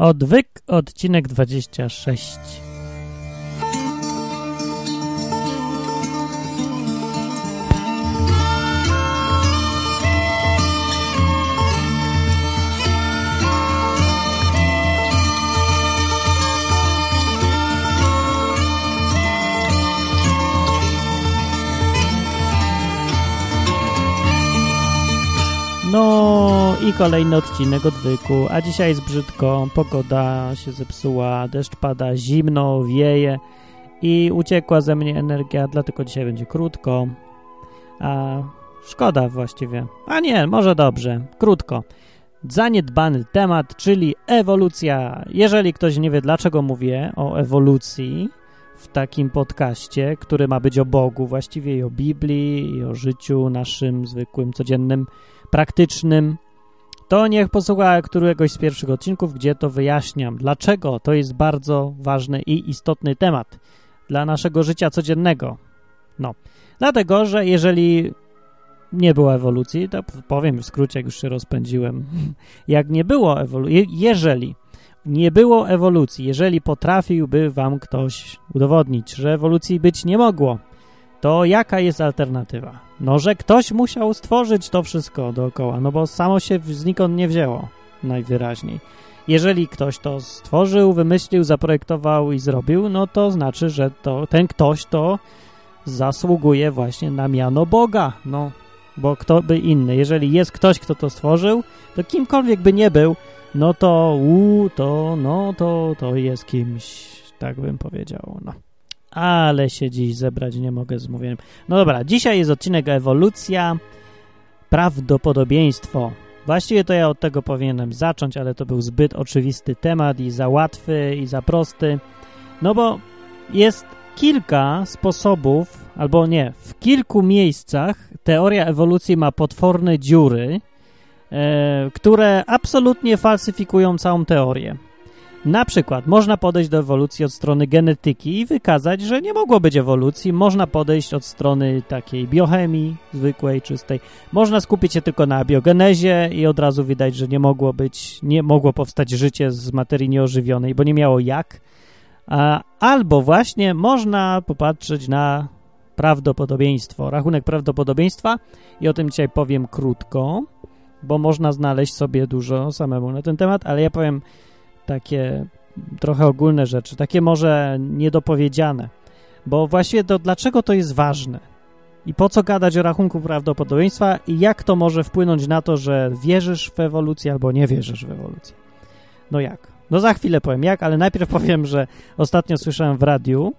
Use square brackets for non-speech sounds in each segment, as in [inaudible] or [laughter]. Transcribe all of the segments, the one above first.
Odwyk, odcinek 26. i kolejny odcinek odwyku, a dzisiaj jest brzydko, pogoda się zepsuła, deszcz pada, zimno, wieje i uciekła ze mnie energia, dlatego dzisiaj będzie krótko, a szkoda właściwie, a nie, może dobrze, krótko. Zaniedbany temat, czyli ewolucja. Jeżeli ktoś nie wie, dlaczego mówię o ewolucji w takim podcaście, który ma być o Bogu właściwie i o Biblii i o życiu naszym zwykłym, codziennym, praktycznym, to niech posłucha któregoś z pierwszych odcinków, gdzie to wyjaśniam, dlaczego to jest bardzo ważny i istotny temat dla naszego życia codziennego. No, dlatego, że jeżeli nie było ewolucji, to powiem w skrócie, jak już się rozpędziłem, [laughs] jak nie było ewolucji, jeżeli nie było ewolucji, jeżeli potrafiłby wam ktoś udowodnić, że ewolucji być nie mogło, to jaka jest alternatywa? No, że ktoś musiał stworzyć to wszystko dookoła, no bo samo się znikąd nie wzięło, najwyraźniej. Jeżeli ktoś to stworzył, wymyślił, zaprojektował i zrobił, no to znaczy, że to, ten ktoś to zasługuje właśnie na miano Boga, no, bo kto by inny. Jeżeli jest ktoś, kto to stworzył, to kimkolwiek by nie był, no to, u, to, no, to, to jest kimś, tak bym powiedział, no. Ale się dziś zebrać nie mogę z mówieniem. No dobra, dzisiaj jest odcinek ewolucja, prawdopodobieństwo. Właściwie to ja od tego powinienem zacząć, ale to był zbyt oczywisty temat i za łatwy i za prosty. No bo jest kilka sposobów, albo nie, w kilku miejscach teoria ewolucji ma potworne dziury, e, które absolutnie falsyfikują całą teorię. Na przykład można podejść do ewolucji od strony genetyki i wykazać, że nie mogło być ewolucji. Można podejść od strony takiej biochemii, zwykłej, czystej. Można skupić się tylko na biogenezie i od razu widać, że nie mogło być, nie mogło powstać życie z materii nieożywionej, bo nie miało jak. Albo właśnie można popatrzeć na prawdopodobieństwo, rachunek prawdopodobieństwa i o tym dzisiaj powiem krótko, bo można znaleźć sobie dużo samemu na ten temat, ale ja powiem takie trochę ogólne rzeczy, takie może niedopowiedziane, bo właściwie to dlaczego to jest ważne i po co gadać o rachunku prawdopodobieństwa i jak to może wpłynąć na to, że wierzysz w ewolucję albo nie wierzysz w ewolucję. No jak? No za chwilę powiem jak, ale najpierw powiem, że ostatnio słyszałem w radiu,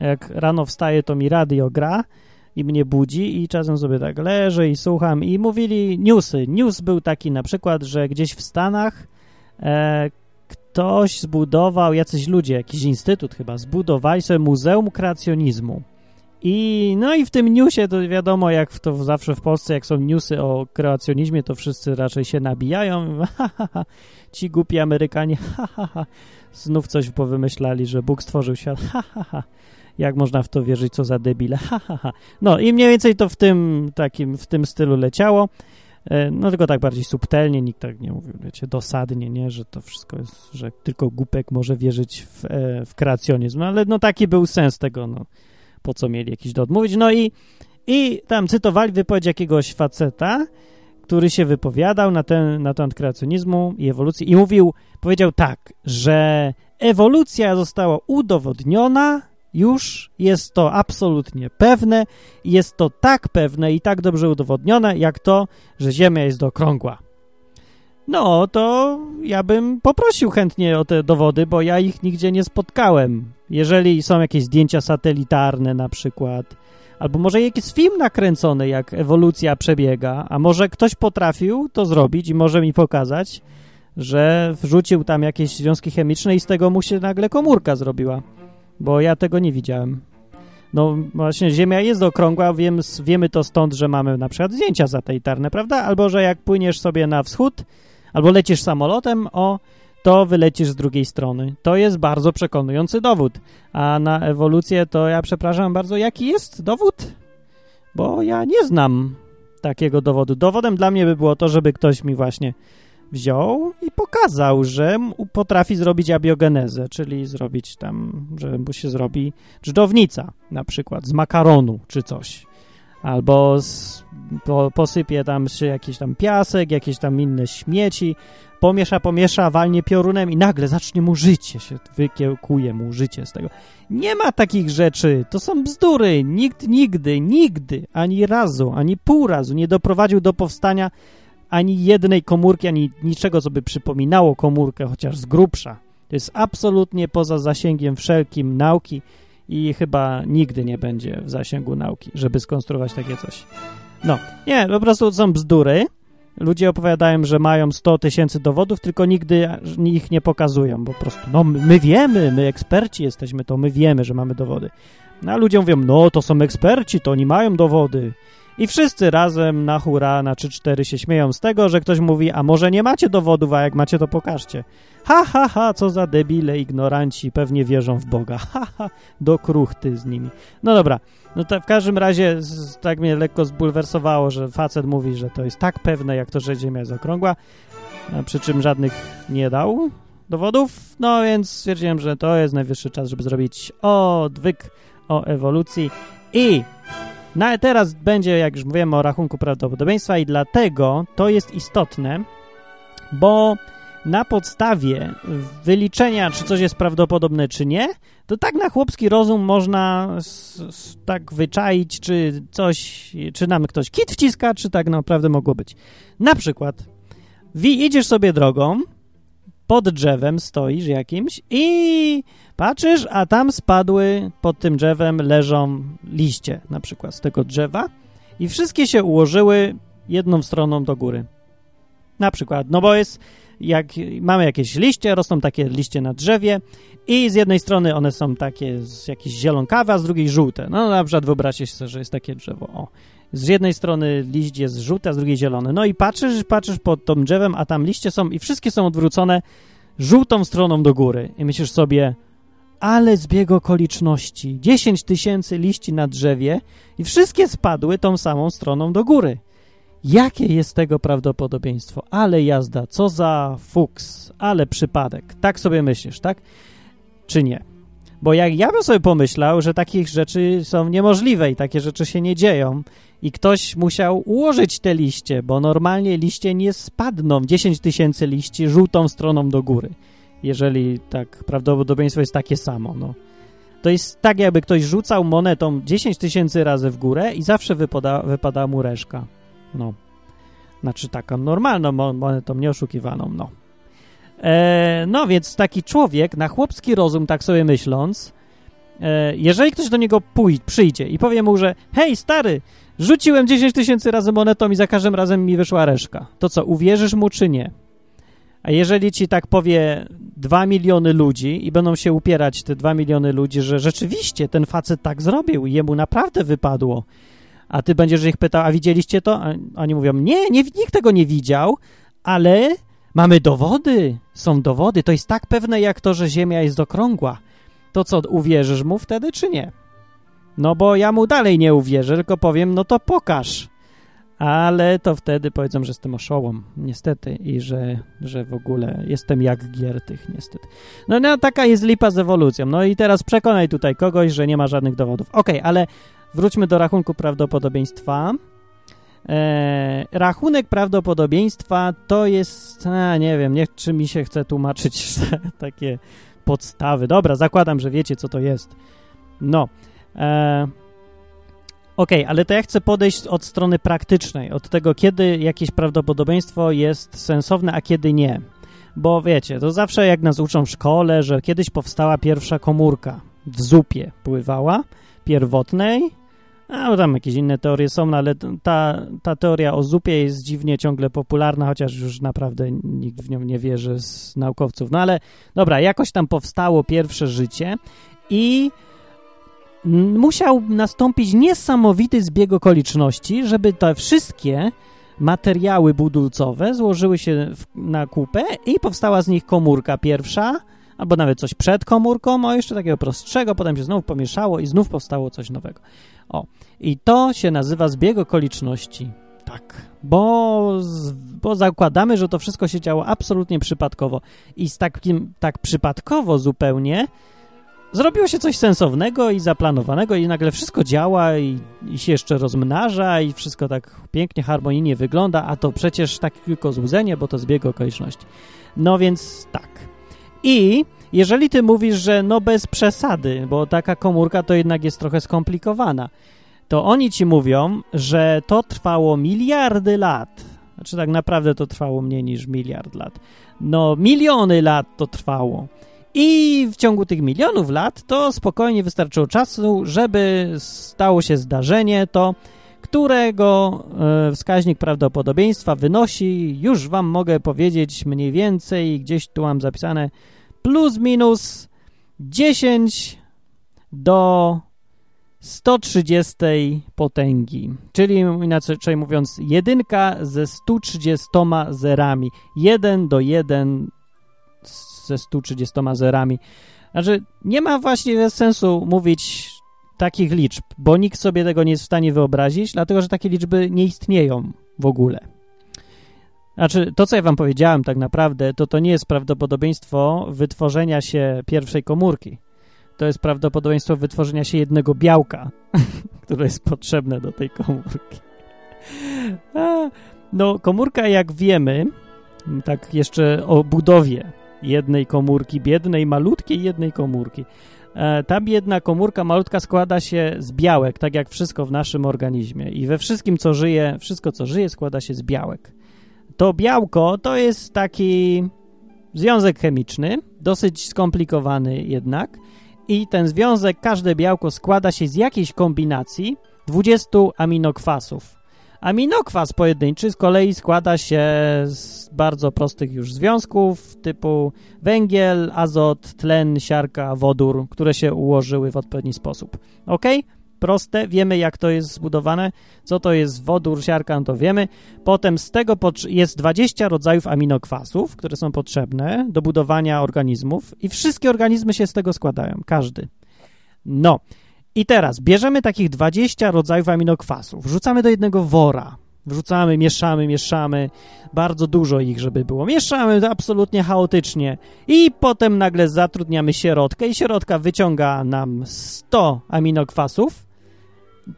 jak rano wstaję, to mi radio gra i mnie budzi i czasem sobie tak leżę i słucham i mówili newsy. News był taki na przykład, że gdzieś w Stanach e, ktoś zbudował, jacyś ludzie, jakiś instytut chyba, zbudowali sobie Muzeum Kreacjonizmu. I no i w tym newsie to wiadomo, jak to zawsze w Polsce, jak są newsy o kreacjonizmie, to wszyscy raczej się nabijają. [laughs] Ci głupi Amerykanie, [laughs] znów coś powymyślali, że Bóg stworzył świat. Ha, ha, ha. Jak można w to wierzyć, co za debile. Ha, ha, ha. No i mniej więcej to w tym takim, w tym stylu leciało. No tylko tak bardziej subtelnie, nikt tak nie mówił, wiecie, dosadnie, nie, że to wszystko jest, że tylko głupek może wierzyć w, e, w kreacjonizm, no, ale no taki był sens tego, no, po co mieli jakiś dowód mówić, no i, i tam cytowali wypowiedź jakiegoś faceta, który się wypowiadał na, ten, na temat kreacjonizmu i ewolucji i mówił, powiedział tak, że ewolucja została udowodniona już jest to absolutnie pewne jest to tak pewne i tak dobrze udowodnione, jak to, że Ziemia jest okrągła. No, to ja bym poprosił chętnie o te dowody, bo ja ich nigdzie nie spotkałem. Jeżeli są jakieś zdjęcia satelitarne na przykład, albo może jakiś film nakręcony, jak ewolucja przebiega, a może ktoś potrafił to zrobić i może mi pokazać, że wrzucił tam jakieś związki chemiczne i z tego mu się nagle komórka zrobiła bo ja tego nie widziałem. No właśnie Ziemia jest okrągła, wiem, wiemy to stąd, że mamy na przykład zdjęcia satelitarne, prawda? Albo, że jak płyniesz sobie na wschód, albo lecisz samolotem, o, to wylecisz z drugiej strony. To jest bardzo przekonujący dowód. A na ewolucję to ja przepraszam bardzo, jaki jest dowód? Bo ja nie znam takiego dowodu. Dowodem dla mnie by było to, żeby ktoś mi właśnie wziął i pokazał, że potrafi zrobić abiogenezę, czyli zrobić tam, że mu się zrobi dżdżownica na przykład z makaronu czy coś. Albo z, po, posypie tam się jakiś tam piasek, jakieś tam inne śmieci, pomiesza, pomiesza, walnie piorunem i nagle zacznie mu życie się, wykiełkuje mu życie z tego. Nie ma takich rzeczy, to są bzdury. Nikt nigdy, nigdy, ani razu, ani pół razu nie doprowadził do powstania ani jednej komórki, ani niczego, co by przypominało komórkę, chociaż z grubsza. To jest absolutnie poza zasięgiem wszelkim nauki i chyba nigdy nie będzie w zasięgu nauki, żeby skonstruować takie coś. No, nie, po prostu są bzdury. Ludzie opowiadają, że mają 100 tysięcy dowodów, tylko nigdy ich nie pokazują, bo po prostu, no my wiemy, my eksperci jesteśmy, to my wiemy, że mamy dowody. No a ludzie mówią, no to są eksperci, to oni mają dowody. I wszyscy razem na hura, na 3-4 się śmieją z tego, że ktoś mówi, a może nie macie dowodów, a jak macie, to pokażcie. Ha, ha, ha, co za debile, ignoranci, pewnie wierzą w Boga. [laughs] Ha, ha, do kruchty z nimi. No dobra, no to w każdym razie z, tak mnie lekko zbulwersowało, że facet mówi, że to jest tak pewne, jak to, że Ziemia jest okrągła, przy czym żadnych nie dał dowodów, no więc stwierdziłem, że to jest najwyższy czas, żeby zrobić odwyk o ewolucji i no teraz będzie, jak już mówiłem, o rachunku prawdopodobieństwa i dlatego to jest istotne, bo na podstawie wyliczenia, czy coś jest prawdopodobne, czy nie, to tak na chłopski rozum można tak wyczaić, czy coś, czy nam ktoś kit wciska, czy tak naprawdę mogło być. Na przykład, idziesz sobie drogą, pod drzewem stoisz jakimś i patrzysz, a tam spadły pod tym drzewem leżą liście na przykład z tego drzewa i wszystkie się ułożyły jedną stroną do góry. Na przykład, no bo jest, jak mamy jakieś liście, rosną takie liście na drzewie i z jednej strony one są takie z jakieś zielonkawe, a z drugiej żółte. No na przykład wyobraźcie sobie, że jest takie drzewo. O. Z jednej strony liść jest żółty, a z drugiej zielony. No i patrzysz, patrzysz pod tym drzewem, a tam liście są i wszystkie są odwrócone żółtą stroną do góry. I myślisz sobie, ale zbieg okoliczności. 10 tysięcy liści na drzewie i wszystkie spadły tą samą stroną do góry. Jakie jest tego prawdopodobieństwo? Ale jazda, co za fuks, ale przypadek. Tak sobie myślisz, tak? Czy nie? Bo jak ja bym sobie pomyślał, że takich rzeczy są niemożliwe i takie rzeczy się nie dzieją i ktoś musiał ułożyć te liście, bo normalnie liście nie spadną 10 tysięcy liści żółtą stroną do góry, jeżeli tak prawdopodobieństwo jest takie samo, no. To jest tak, jakby ktoś rzucał monetą 10 tysięcy razy w górę i zawsze wypada, wypada mu reszka. No. Znaczy taką normalną monetą, nie oszukiwaną, no. E, no więc taki człowiek na chłopski rozum, tak sobie myśląc, e, jeżeli ktoś do niego pójdzie, przyjdzie i powie mu, że hej stary, rzuciłem 10 tysięcy razy monetą i za każdym razem mi wyszła reszka, to co, uwierzysz mu czy nie? A jeżeli ci tak powie 2 miliony ludzi i będą się upierać te 2 miliony ludzi, że rzeczywiście ten facet tak zrobił i jemu naprawdę wypadło, a ty będziesz ich pytał, a widzieliście to? A oni mówią, nie, nie, nikt tego nie widział, ale Mamy dowody, są dowody. To jest tak pewne jak to, że Ziemia jest okrągła. To co, uwierzysz mu wtedy, czy nie? No bo ja mu dalej nie uwierzę, tylko powiem, no to pokaż. Ale to wtedy powiedzą, że jestem oszołom, niestety, i że, że w ogóle jestem jak Giertych, niestety. No, no taka jest lipa z ewolucją. No i teraz przekonaj tutaj kogoś, że nie ma żadnych dowodów. Okej, okay, ale wróćmy do rachunku prawdopodobieństwa. E, rachunek prawdopodobieństwa to jest, a, nie wiem, nie czy mi się chce tłumaczyć [laughs] takie podstawy. Dobra, zakładam, że wiecie, co to jest. No. E, ok, ale to ja chcę podejść od strony praktycznej, od tego, kiedy jakieś prawdopodobieństwo jest sensowne, a kiedy nie. Bo wiecie, to zawsze jak nas uczą w szkole, że kiedyś powstała pierwsza komórka w zupie pływała, pierwotnej, a tam jakieś inne teorie są, no ale ta, ta teoria o zupie jest dziwnie ciągle popularna, chociaż już naprawdę nikt w nią nie wierzy z naukowców. No ale dobra, jakoś tam powstało pierwsze życie i musiał nastąpić niesamowity zbieg okoliczności, żeby te wszystkie materiały budulcowe złożyły się w, na kupę i powstała z nich komórka pierwsza, albo nawet coś przed komórką, o jeszcze takiego prostszego, potem się znowu pomieszało i znów powstało coś nowego. O, i to się nazywa zbieg okoliczności. tak, bo, bo zakładamy, że to wszystko się działo absolutnie przypadkowo i z takim, tak przypadkowo zupełnie zrobiło się coś sensownego i zaplanowanego i nagle wszystko działa i, i, się jeszcze rozmnaża i wszystko tak pięknie, harmonijnie wygląda, a to przecież tak tylko złudzenie, bo to zbieg okoliczności. No więc tak. I jeżeli ty mówisz, że no bez przesady, bo taka komórka to jednak jest trochę skomplikowana, to oni ci mówią, że to trwało miliardy lat. Znaczy tak naprawdę to trwało mniej niż miliard lat. No miliony lat to trwało. I w ciągu tych milionów lat to spokojnie wystarczyło czasu, żeby stało się zdarzenie to, którego e, wskaźnik prawdopodobieństwa wynosi, już wam mogę powiedzieć mniej więcej, gdzieś tu mam zapisane, plus minus 10 do 130 potęgi, czyli inaczej mówiąc jedynka ze 130 zerami. 1 do 1 ze 130 zerami. Znaczy, nie ma właśnie sensu mówić takich liczb, bo nikt sobie tego nie jest w stanie wyobrazić, dlatego że takie liczby nie istnieją w ogóle. Znaczy, to co ja wam powiedziałem tak naprawdę, to to nie jest prawdopodobieństwo wytworzenia się pierwszej komórki. To jest prawdopodobieństwo wytworzenia się jednego białka, [laughs] które jest potrzebne do tej komórki. No, komórka, jak wiemy, tak jeszcze o budowie jednej komórki, biednej, malutkiej jednej komórki. E, ta biedna komórka malutka składa się z białek, tak jak wszystko w naszym organizmie. I we wszystkim, co żyje, wszystko, co żyje, składa się z białek. To białko to jest taki związek chemiczny, dosyć skomplikowany jednak. I ten związek, każde białko składa się z jakiejś kombinacji 20 aminokwasów. Aminokwas pojedynczy z kolei składa się z bardzo prostych już związków typu węgiel, azot, tlen, siarka, wodór, które się ułożyły w odpowiedni sposób. Ok? Proste, wiemy jak to jest zbudowane, co to jest wodór, siarka, no to wiemy. Potem z tego jest 20 rodzajów aminokwasów, które są potrzebne do budowania organizmów i wszystkie organizmy się z tego składają, każdy. No, i teraz bierzemy takich 20 rodzajów aminokwasów, wrzucamy do jednego wora, wrzucamy, mieszamy, mieszamy, bardzo dużo ich, żeby było. Mieszamy absolutnie chaotycznie i potem nagle zatrudniamy środkę i środka wyciąga nam 100 aminokwasów,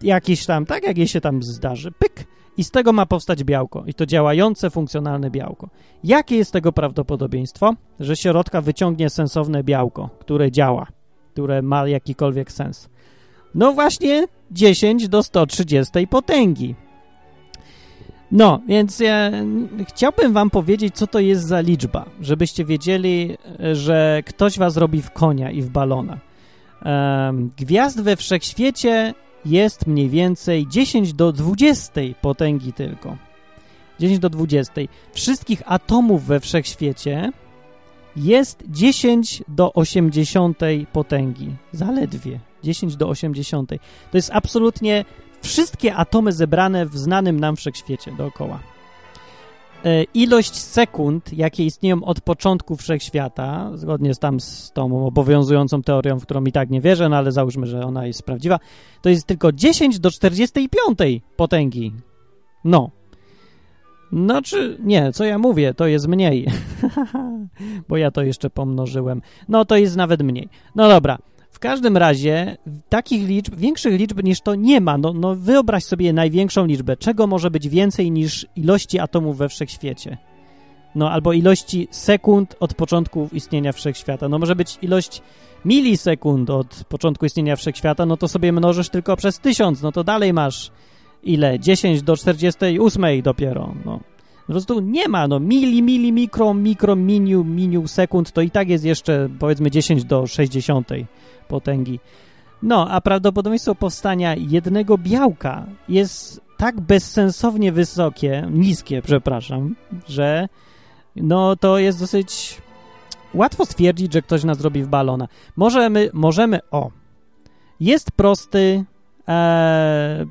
jakiś tam, tak jak jej się tam zdarzy, pyk, i z tego ma powstać białko. I to działające, funkcjonalne białko. Jakie jest tego prawdopodobieństwo, że środka wyciągnie sensowne białko, które działa, które ma jakikolwiek sens? No właśnie 10 do 130 potęgi. No, więc ja chciałbym wam powiedzieć, co to jest za liczba, żebyście wiedzieli, że ktoś was robi w konia i w balona. Gwiazd we wszechświecie jest mniej więcej 10 do 20 potęgi tylko. 10 do 20. Wszystkich atomów we wszechświecie jest 10 do 80 potęgi. Zaledwie. 10 do 80. To jest absolutnie wszystkie atomy zebrane w znanym nam wszechświecie dookoła. E, ilość sekund, jakie istnieją od początku wszechświata, zgodnie z tam z tą obowiązującą teorią, w którą i tak nie wierzę, no ale załóżmy, że ona jest prawdziwa, to jest tylko 10 do 45 potęgi. No. No czy nie, co ja mówię, to jest mniej. [laughs] Bo ja to jeszcze pomnożyłem. No to jest nawet mniej. No dobra. Każdym razie takich liczb, większych liczb niż to nie ma. No, no wyobraź sobie największą liczbę. Czego może być więcej niż ilości atomów we wszechświecie? No albo ilości sekund od początku istnienia wszechświata. No może być ilość milisekund od początku istnienia wszechświata, no to sobie mnożysz tylko przez tysiąc, no to dalej masz ile? 10 do 48 dopiero, no. Po prostu nie ma, no mili, mili, mikro, mikro, miniu, miniu sekund, to i tak jest jeszcze powiedzmy 10 do 60 potęgi. No, a prawdopodobieństwo powstania jednego białka jest tak bezsensownie wysokie, niskie, przepraszam, że no to jest dosyć łatwo stwierdzić, że ktoś nas robi w balona. Możemy, możemy, o, jest prosty, e,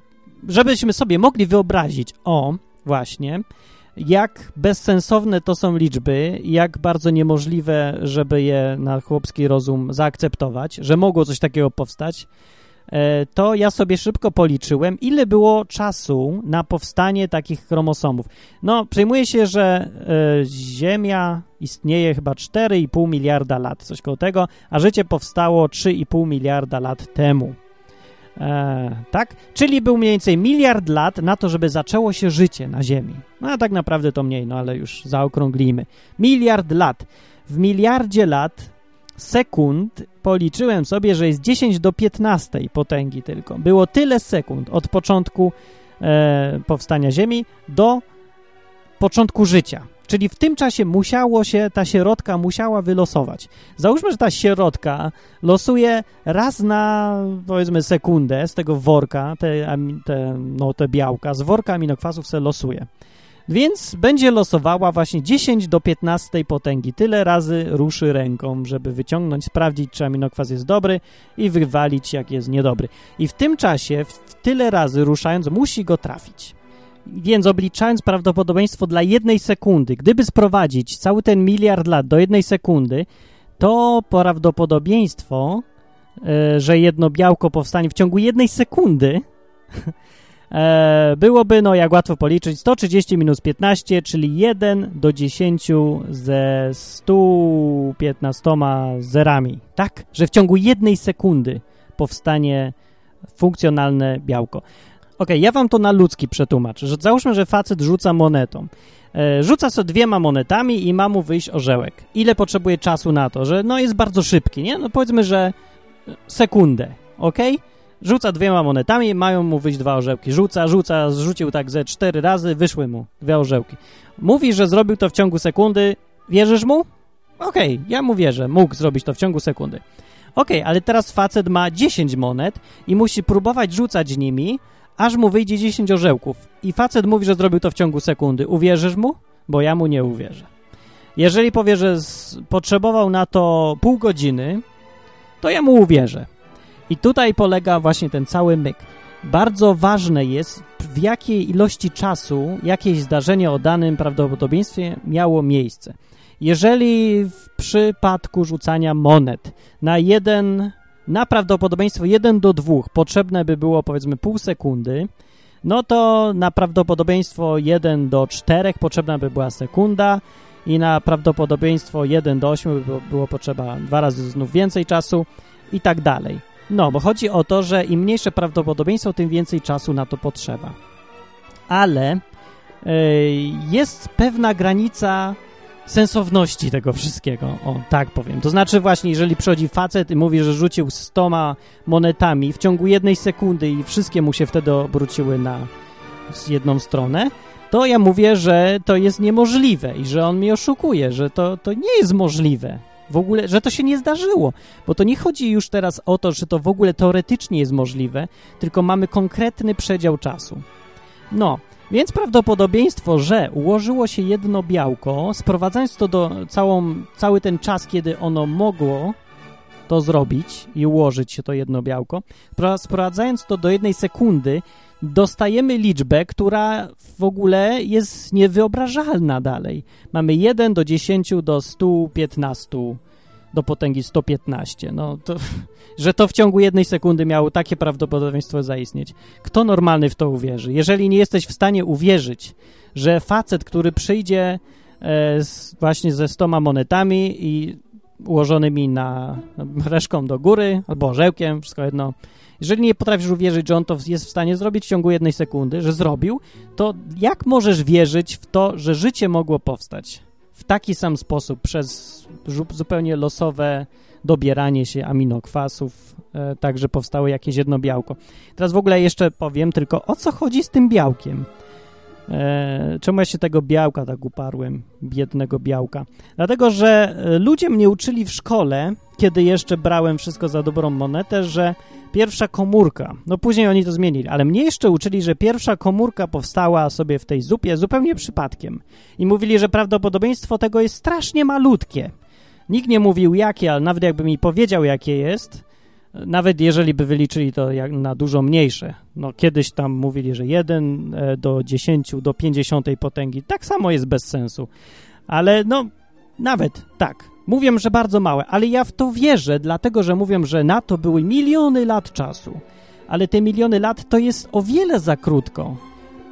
żebyśmy sobie mogli wyobrazić, o, właśnie, jak bezsensowne to są liczby, jak bardzo niemożliwe, żeby je na chłopski rozum zaakceptować, że mogło coś takiego powstać, e, to ja sobie szybko policzyłem, ile było czasu na powstanie takich chromosomów. No, przyjmuje się, że e, Ziemia istnieje chyba 4,5 miliarda lat, coś koło tego, a życie powstało 3,5 miliarda lat temu. E, tak? Czyli był mniej więcej miliard lat na to, żeby zaczęło się życie na Ziemi. No a tak naprawdę to mniej, no ale już zaokrąglimy. Miliard lat. W miliardzie lat sekund policzyłem sobie, że jest 10 do 15 potęgi tylko. Było tyle sekund od początku e, powstania Ziemi do początku życia. Czyli w tym czasie musiało się, ta sierotka musiała wylosować. Załóżmy, że ta sierotka losuje raz na, powiedzmy, sekundę z tego worka, te, te, no, te białka, z worka aminokwasów se losuje. Więc będzie losowała właśnie 10 do 15 potęgi. Tyle razy ruszy ręką, żeby wyciągnąć, sprawdzić, czy aminokwas jest dobry i wywalić, jak jest niedobry. I w tym czasie, w tyle razy ruszając, musi go trafić. Więc obliczając prawdopodobieństwo dla jednej sekundy, gdyby sprowadzić cały ten miliard lat do jednej sekundy, to prawdopodobieństwo, e, że jedno białko powstanie w ciągu jednej sekundy, [laughs] e, byłoby, no jak łatwo policzyć, 130 minus 15, czyli 1 do 10 ze 115 zerami. Tak? Że w ciągu jednej sekundy powstanie funkcjonalne białko. Ok, ja wam to na ludzki przetłumaczę, że załóżmy, że facet rzuca monetą. E, rzuca sobie dwiema monetami i ma mu wyjść orzełek. Ile potrzebuje czasu na to, że no jest bardzo szybki, nie? No powiedzmy, że sekundę, ok? Rzuca dwiema monetami, mają mu wyjść dwa orzełki. Rzuca, rzuca, zrzucił tak ze cztery razy, wyszły mu dwie orzełki. Mówi, że zrobił to w ciągu sekundy. Wierzysz mu? Okej, okay, ja mu wierzę. Mógł zrobić to w ciągu sekundy. Okej, okay, ale teraz facet ma 10 monet i musi próbować rzucać nimi, aż mu wyjdzie 10 orzełków. I facet mówi, że zrobił to w ciągu sekundy. Uwierzysz mu? Bo ja mu nie uwierzę. Jeżeli powie, że potrzebował na to pół godziny, to ja mu uwierzę. I tutaj polega właśnie ten cały myk. Bardzo ważne jest, w jakiej ilości czasu jakieś zdarzenie o danym prawdopodobieństwie miało miejsce. Jeżeli w przypadku rzucania monet na jeden na prawdopodobieństwo 1 do 2 potrzebne by było powiedzmy pół sekundy, no to na prawdopodobieństwo 1 do 4 potrzebna by była sekunda i na prawdopodobieństwo 1 do 8 by było, było potrzeba dwa razy znów więcej czasu i tak dalej. No, bo chodzi o to, że im mniejsze prawdopodobieństwo, tym więcej czasu na to potrzeba. Ale yy, jest pewna granica sensowności tego wszystkiego, o tak powiem. To znaczy właśnie, jeżeli przychodzi facet i mówi, że rzucił stoma monetami w ciągu jednej sekundy i wszystkie mu się wtedy obróciły na jedną stronę, to ja mówię, że to jest niemożliwe i że on mnie oszukuje, że to, to nie jest możliwe. W ogóle, że to się nie zdarzyło, bo to nie chodzi już teraz o to, że to w ogóle teoretycznie jest możliwe, tylko mamy konkretny przedział czasu. No, więc prawdopodobieństwo, że ułożyło się jedno białko, sprowadzając to do całą, cały ten czas, kiedy ono mogło to zrobić i ułożyć się to jedno białko, sprowadzając to do jednej sekundy, dostajemy liczbę, która w ogóle jest niewyobrażalna dalej. Mamy 1 do 10 do 115 do potęgi 115. No to, że to w ciągu jednej sekundy miało takie prawdopodobieństwo zaistnieć. Kto normalny w to uwierzy? Jeżeli nie jesteś w stanie uwierzyć, że facet, który przyjdzie e, z, właśnie ze stoma monetami i ułożonymi na reszką do góry, albo orzełkiem, wszystko jedno. Jeżeli nie potrafisz uwierzyć, że on to jest w stanie zrobić w ciągu jednej sekundy, że zrobił, to jak możesz wierzyć w to, że życie mogło powstać? W taki sam sposób przez zupełnie losowe dobieranie się aminokwasów, e, tak, że powstało jakieś jedno białko. Teraz w ogóle jeszcze powiem tylko, o co chodzi z tym białkiem. E, czemu ja się tego białka tak uparłem, biednego białka? Dlatego, że e, ludzie mnie uczyli w szkole, kiedy jeszcze brałem wszystko za dobrą monetę, że pierwsza komórka, no później oni to zmienili, ale mnie jeszcze uczyli, że pierwsza komórka powstała sobie w tej zupie zupełnie przypadkiem. I mówili, że prawdopodobieństwo tego jest strasznie malutkie. Nikt nie mówił jakie, ale nawet jakby mi powiedział jakie jest, nawet jeżeli by wyliczyli to na dużo mniejsze. No kiedyś tam mówili, że 1 e, do 10 do 50 potęgi. Tak samo jest bez sensu. Ale no nawet tak. Mówią, że bardzo małe, ale ja w to wierzę, dlatego że mówią, że na to były miliony lat czasu. ale te miliony lat to jest o wiele za krótko.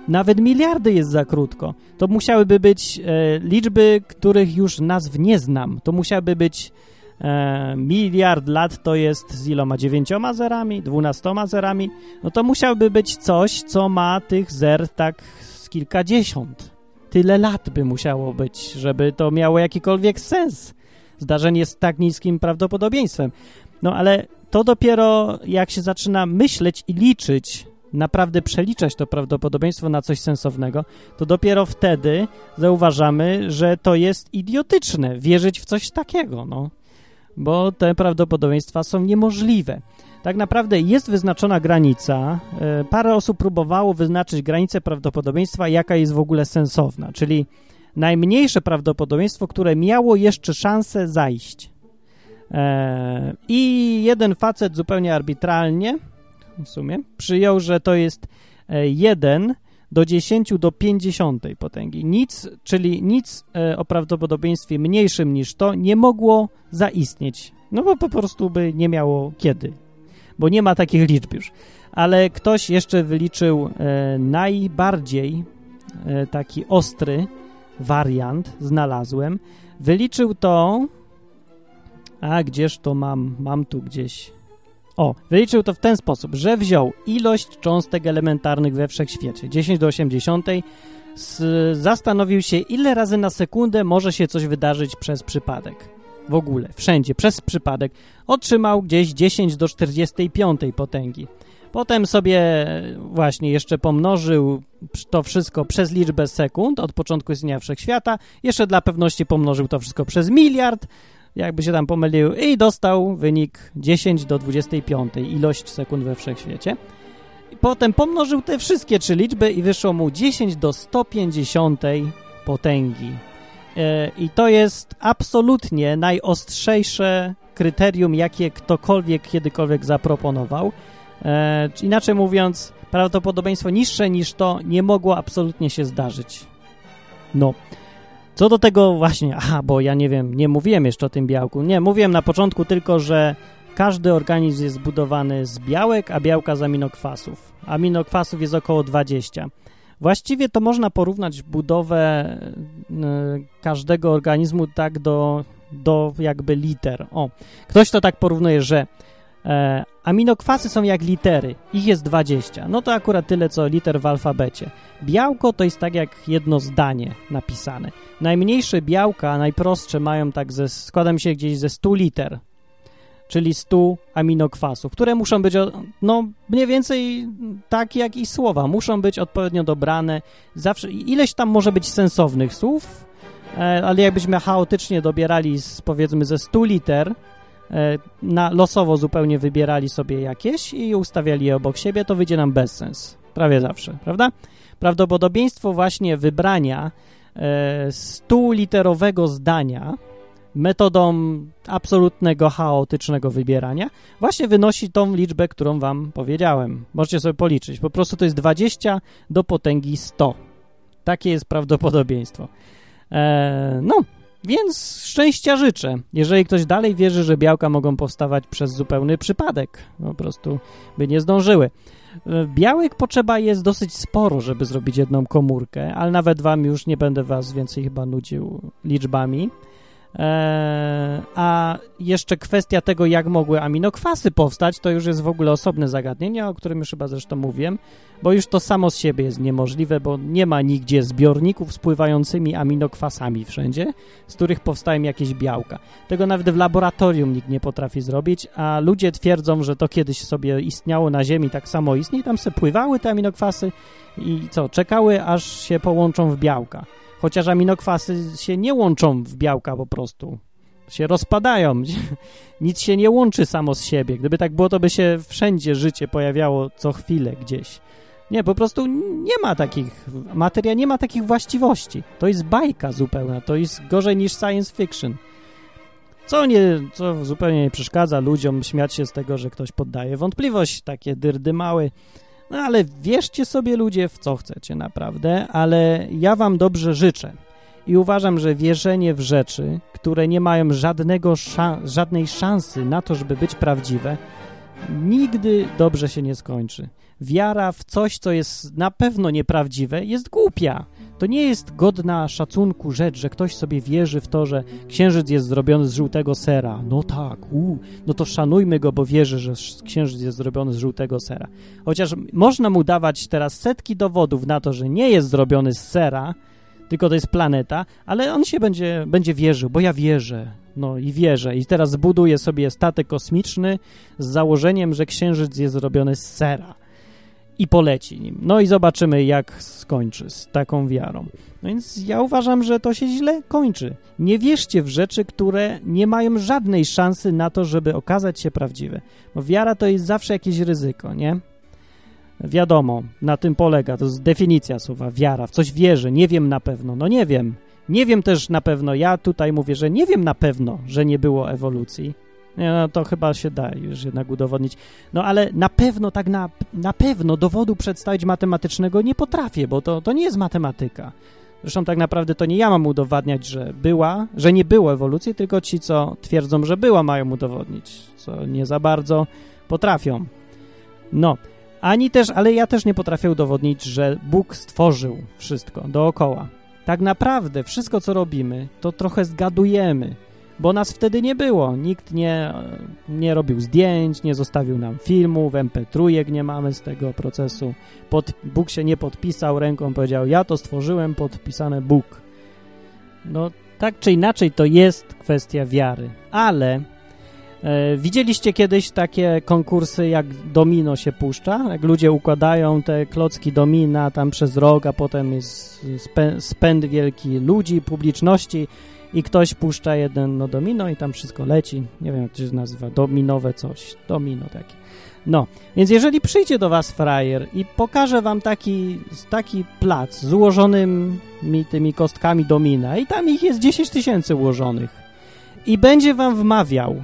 Nawet miliardy jest za krótko. To musiałyby być e, liczby, których już nazw nie znam. To musiałyby być e, miliard lat, to jest z iloma dziewięcioma zerami, dwunastoma zerami. No to musiałoby być coś, co ma tych zer tak z kilkadziesiąt. Tyle lat by musiało być, żeby to miało jakikolwiek sens. Zdarzenie z tak niskim prawdopodobieństwem. No ale to dopiero jak się zaczyna myśleć i liczyć, naprawdę przeliczać to prawdopodobieństwo na coś sensownego, to dopiero wtedy zauważamy, że to jest idiotyczne wierzyć w coś takiego, no. Bo te prawdopodobieństwa są niemożliwe. Tak naprawdę jest wyznaczona granica. E, parę osób próbowało wyznaczyć granicę prawdopodobieństwa, jaka jest w ogóle sensowna, czyli najmniejsze prawdopodobieństwo, które miało jeszcze szansę zajść. E, I jeden facet zupełnie arbitralnie w sumie przyjął, że to jest 1 do 10 do 50 potęgi. Nic, czyli nic e, o prawdopodobieństwie mniejszym niż to nie mogło zaistnieć. No bo po prostu by nie miało kiedy, bo nie ma takich liczb już. Ale ktoś jeszcze wyliczył e, najbardziej taki ostry wariant, znalazłem. Wyliczył to a gdzież to mam? Mam tu gdzieś. O, wyliczył to w ten sposób, że wziął ilość cząstek elementarnych we wszechświecie, 10 do 80, zastanowił się, ile razy na sekundę może się coś wydarzyć przez przypadek. W ogóle, wszędzie, przez przypadek. Otrzymał gdzieś 10 do 45 potęgi. Potem sobie właśnie jeszcze pomnożył to wszystko przez liczbę sekund od początku istnienia wszechświata. Jeszcze dla pewności pomnożył to wszystko przez miliard jakby się tam pomylił i dostał wynik 10 do 25, ilość sekund we wszechświecie. I potem pomnożył te wszystkie trzy liczby i wyszło mu 10 do 150 potęgi. E, I to jest absolutnie najostrzejsze kryterium, jakie ktokolwiek kiedykolwiek zaproponował. E, inaczej mówiąc, prawdopodobieństwo niższe niż to nie mogło absolutnie się zdarzyć. No. Co do tego właśnie, aha, bo ja nie wiem, nie mówiłem jeszcze o tym białku. Nie, mówiłem na początku tylko, że każdy organizm jest zbudowany z białek, a białka z aminokwasów. Aminokwasów jest około 20. Właściwie to można porównać budowę y, każdego organizmu tak do, do jakby liter. O, ktoś to tak porównuje, że E, aminokwasy są jak litery, ich jest 20. No to akurat tyle, co liter w alfabecie. Białko to jest tak jak jedno zdanie napisane. Najmniejsze białka, najprostsze mają tak ze, składam się gdzieś ze 100 liter, czyli 100 aminokwasów, które muszą być, no mniej więcej tak jak i słowa, muszą być odpowiednio dobrane. Zawsze, ileś tam może być sensownych słów, e, ale jakbyśmy chaotycznie dobierali z, powiedzmy ze 100 liter, na, losowo zupełnie wybierali sobie jakieś i ustawiali je obok siebie, to wyjdzie nam bezsens. Prawie zawsze, prawda? Prawdopodobieństwo właśnie wybrania e, 100-literowego zdania metodą absolutnego, chaotycznego wybierania właśnie wynosi tą liczbę, którą wam powiedziałem. Możecie sobie policzyć. Po prostu to jest 20 do potęgi 100. Takie jest prawdopodobieństwo. E, no, więc szczęścia życzę. Jeżeli ktoś dalej wierzy, że białka mogą powstawać przez zupełny przypadek, po prostu by nie zdążyły. E, białek potrzeba jest dosyć sporo, żeby zrobić jedną komórkę, ale nawet wam już nie będę was więcej chyba nudził liczbami. Eee, a jeszcze kwestia tego, jak mogły aminokwasy powstać, to już jest w ogóle osobne zagadnienie, o którym już chyba zresztą mówiłem, bo już to samo z siebie jest niemożliwe, bo nie ma nigdzie zbiorników z pływającymi aminokwasami wszędzie, z których powstają jakieś białka. Tego nawet w laboratorium nikt nie potrafi zrobić, a ludzie twierdzą, że to kiedyś sobie istniało na Ziemi, tak samo istnieje, tam se pływały te aminokwasy i co, czekały aż się połączą w białka chociaż aminokwasy się nie łączą w białka po prostu. Się rozpadają. [laughs] Nic się nie łączy samo z siebie. Gdyby tak było, to by się wszędzie życie pojawiało co chwilę gdzieś. Nie, po prostu nie ma takich, materia nie ma takich właściwości. To jest bajka zupełna, to jest gorzej niż science fiction. Co, nie, co zupełnie nie przeszkadza ludziom śmiać się z tego, że ktoś poddaje wątpliwość, takie dyrdy małe. No ale wierzcie sobie ludzie w co chcecie naprawdę, ale ja wam dobrze życzę. I uważam, że wierzenie w rzeczy, które nie mają żadnego żadnej szansy na to, żeby być prawdziwe, nigdy dobrze się nie skończy. Wiara w coś, co jest na pewno nieprawdziwe, jest głupia. To nie jest godna szacunku rzecz, że ktoś sobie wierzy w to, że księżyc jest zrobiony z żółtego sera. No tak, uu, no to szanujmy go, bo wierzy, że księżyc jest zrobiony z żółtego sera. Chociaż można mu dawać teraz setki dowodów na to, że nie jest zrobiony z sera, tylko to jest planeta, ale on się będzie, będzie wierzył, bo ja wierzę. No i wierzę. I teraz zbuduję sobie statek kosmiczny z założeniem, że księżyc jest zrobiony z sera i poleci nim. No i zobaczymy, jak skończy z taką wiarą. No więc ja uważam, że to się źle kończy. Nie wierzcie w rzeczy, które nie mają żadnej szansy na to, żeby okazać się prawdziwe. Bo wiara to jest zawsze jakieś ryzyko, nie? Wiadomo, na tym polega, to jest definicja słowa wiara. W coś wierzę, nie wiem na pewno. No nie wiem. Nie wiem też na pewno, ja tutaj mówię, że nie wiem na pewno, że nie było ewolucji. Nie, no to chyba się da już jednak udowodnić. No ale na pewno, tak na, na pewno dowodu przedstawić matematycznego nie potrafię, bo to, to nie jest matematyka. Zresztą tak naprawdę to nie ja mam udowadniać, że była, że nie było ewolucji, tylko ci, co twierdzą, że była, mają udowodnić, co nie za bardzo potrafią. No, ani też, ale ja też nie potrafię udowodnić, że Bóg stworzył wszystko dookoła. Tak naprawdę wszystko, co robimy, to trochę zgadujemy bo nas wtedy nie było. Nikt nie, nie robił zdjęć, nie zostawił nam filmów, MP3 nie mamy z tego procesu. Pod, Bóg się nie podpisał ręką, powiedział, ja to stworzyłem, podpisane Bóg. No, tak czy inaczej to jest kwestia wiary, ale e, widzieliście kiedyś takie konkursy, jak domino się puszcza? Jak ludzie układają te klocki domina tam przez rok, a potem jest spęd wielki ludzi, publiczności i ktoś puszcza jeden no, domino i tam wszystko leci. Nie wiem, jak to się nazywa, dominowe coś, domino takie. No, więc jeżeli przyjdzie do was frajer i pokaże wam taki, taki plac z ułożonymi tymi kostkami domina i tam ich jest 10 tysięcy ułożonych i będzie wam wmawiał,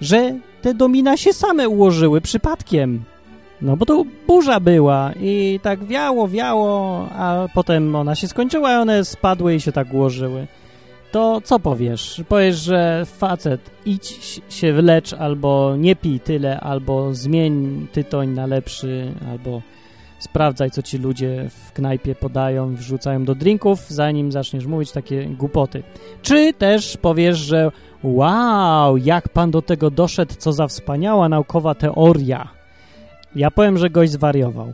że te domina się same ułożyły przypadkiem, no bo to burza była i tak wiało, wiało, a potem ona się skończyła i one spadły i się tak ułożyły to co powiesz? Powiesz, że facet idź się wlecz albo nie pij tyle, albo zmień tytoń na lepszy, albo sprawdzaj, co ci ludzie w knajpie podają, wrzucają do drinków, zanim zaczniesz mówić takie głupoty. Czy też powiesz, że wow, jak pan do tego doszedł, co za wspaniała naukowa teoria. Ja powiem, że gość zwariował.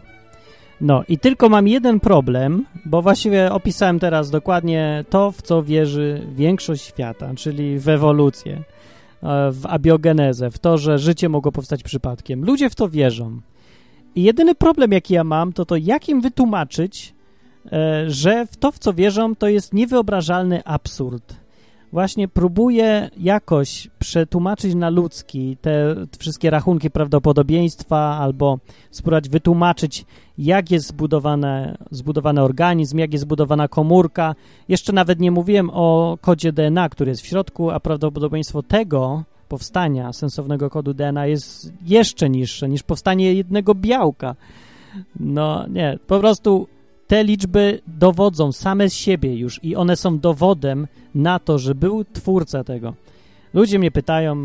No i tylko mam jeden problem, bo właściwie opisałem teraz dokładnie to, w co wierzy większość świata, czyli w ewolucję, e, w abiogenezę, w to, że życie mogło powstać przypadkiem. Ludzie w to wierzą. I jedyny problem, jaki ja mam, to to jak im wytłumaczyć, e, że w to, w co wierzą, to jest niewyobrażalny absurd właśnie próbuje jakoś przetłumaczyć na ludzki te wszystkie rachunki prawdopodobieństwa albo spróbować wytłumaczyć, jak jest zbudowane, zbudowany organizm, jak jest zbudowana komórka. Jeszcze nawet nie mówiłem o kodzie DNA, który jest w środku, a prawdopodobieństwo tego powstania sensownego kodu DNA jest jeszcze niższe niż powstanie jednego białka. No nie, po prostu te liczby dowodzą same z siebie już i one są dowodem na to, że był twórca tego. Ludzie mnie pytają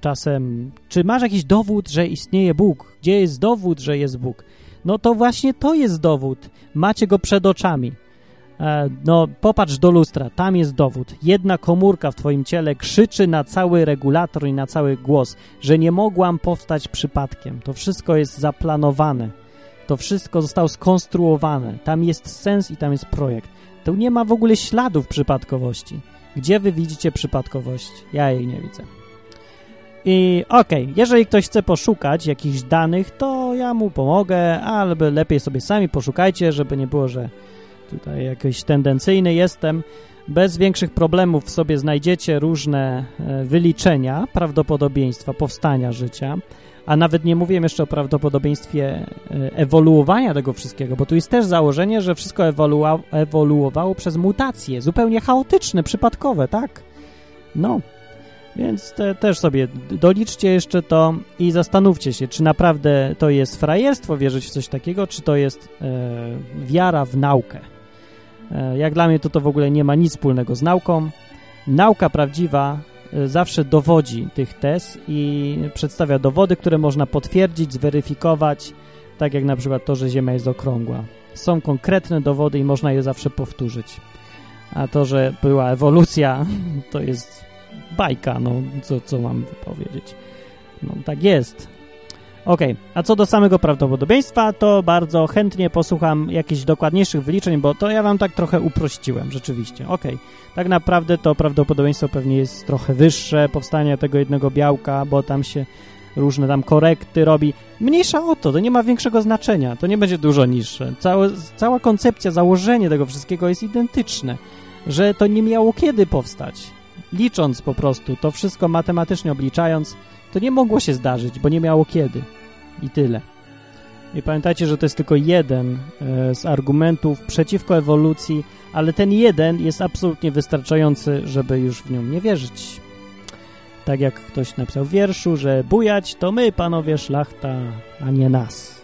czasem, czy masz jakiś dowód, że istnieje Bóg? Gdzie jest dowód, że jest Bóg? No to właśnie to jest dowód. Macie go przed oczami. E, no, popatrz do lustra, tam jest dowód. Jedna komórka w twoim ciele krzyczy na cały regulator i na cały głos, że nie mogłam powstać przypadkiem. To wszystko jest zaplanowane. To wszystko zostało skonstruowane. Tam jest sens i tam jest projekt. Tu nie ma w ogóle śladów przypadkowości. Gdzie wy widzicie przypadkowość? Ja jej nie widzę. I okej, okay, jeżeli ktoś chce poszukać jakichś danych, to ja mu pomogę, albo lepiej sobie sami poszukajcie, żeby nie było, że tutaj jakiś tendencyjny jestem. Bez większych problemów sobie znajdziecie różne e, wyliczenia prawdopodobieństwa powstania życia a nawet nie mówiłem jeszcze o prawdopodobieństwie e, ewoluowania tego wszystkiego, bo tu jest też założenie, że wszystko ewoluowało, przez mutacje, zupełnie chaotyczne, przypadkowe, tak? No, więc te, też sobie doliczcie jeszcze to i zastanówcie się, czy naprawdę to jest frajerstwo wierzyć w coś takiego, czy to jest e, wiara w naukę. E, jak dla mnie to to w ogóle nie ma nic wspólnego z nauką. Nauka prawdziwa zawsze dowodzi tych tez i przedstawia dowody, które można potwierdzić, zweryfikować, tak jak na przykład to, że Ziemia jest okrągła. Są konkretne dowody i można je zawsze powtórzyć. A to, że była ewolucja, [laughs] to jest bajka, no co, co mam powiedzieć. No tak jest. Ok, a co do samego prawdopodobieństwa, to bardzo chętnie posłucham jakichś dokładniejszych wyliczeń, bo to ja wam tak trochę uprościłem, rzeczywiście. Ok, tak naprawdę to prawdopodobieństwo pewnie jest trochę wyższe powstania tego jednego białka, bo tam się różne tam korekty robi. Mniejsza o to, to nie ma większego znaczenia, to nie będzie dużo niższe. Cała koncepcja, założenie tego wszystkiego jest identyczne, że to nie miało kiedy powstać. Licząc po prostu, to wszystko matematycznie obliczając, to nie mogło się zdarzyć, bo nie miało kiedy. I tyle. I pamiętajcie, że to jest tylko jeden e, z argumentów przeciwko ewolucji, ale ten jeden jest absolutnie wystarczający, żeby już w nią nie wierzyć. Tak jak ktoś napisał w wierszu, że bujać to my, panowie szlachta, a nie nas.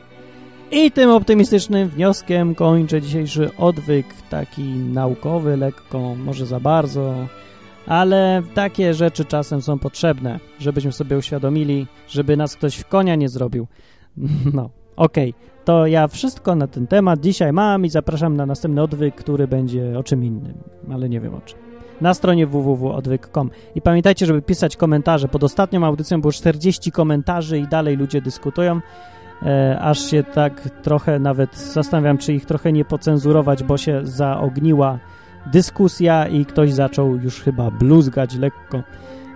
I tym optymistycznym wnioskiem kończę dzisiejszy odwyk, taki naukowy, lekko, może za bardzo, ale takie rzeczy czasem są potrzebne, żebyśmy sobie uświadomili, żeby nas ktoś w konia nie zrobił. [laughs] No, okej, okay. to ja wszystko na ten temat dzisiaj mam i zapraszam na następny odwyk, który będzie o czym innym, ale nie wiem o czym. Na stronie www.odwyk.com. I pamiętajcie, żeby pisać komentarze. Pod ostatnią audycją było 40 komentarzy i dalej ludzie dyskutują. E, aż się tak trochę nawet zastanawiam, czy ich trochę nie pocenzurować, bo się zaogniła dyskusja i ktoś zaczął już chyba bluzgać lekko.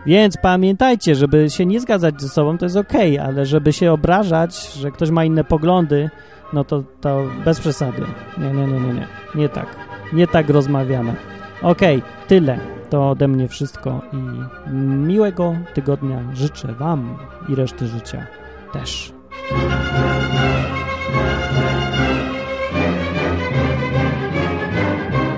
Więc pamiętajcie, żeby się nie zgadzać ze sobą, to jest ok, ale żeby się obrażać, że ktoś ma inne poglądy, no to, to bez przesady. Nie, nie, nie, nie, nie. Nie tak. Nie tak rozmawiamy. Ok, tyle. To ode mnie wszystko i miłego tygodnia życzę Wam i reszty życia też.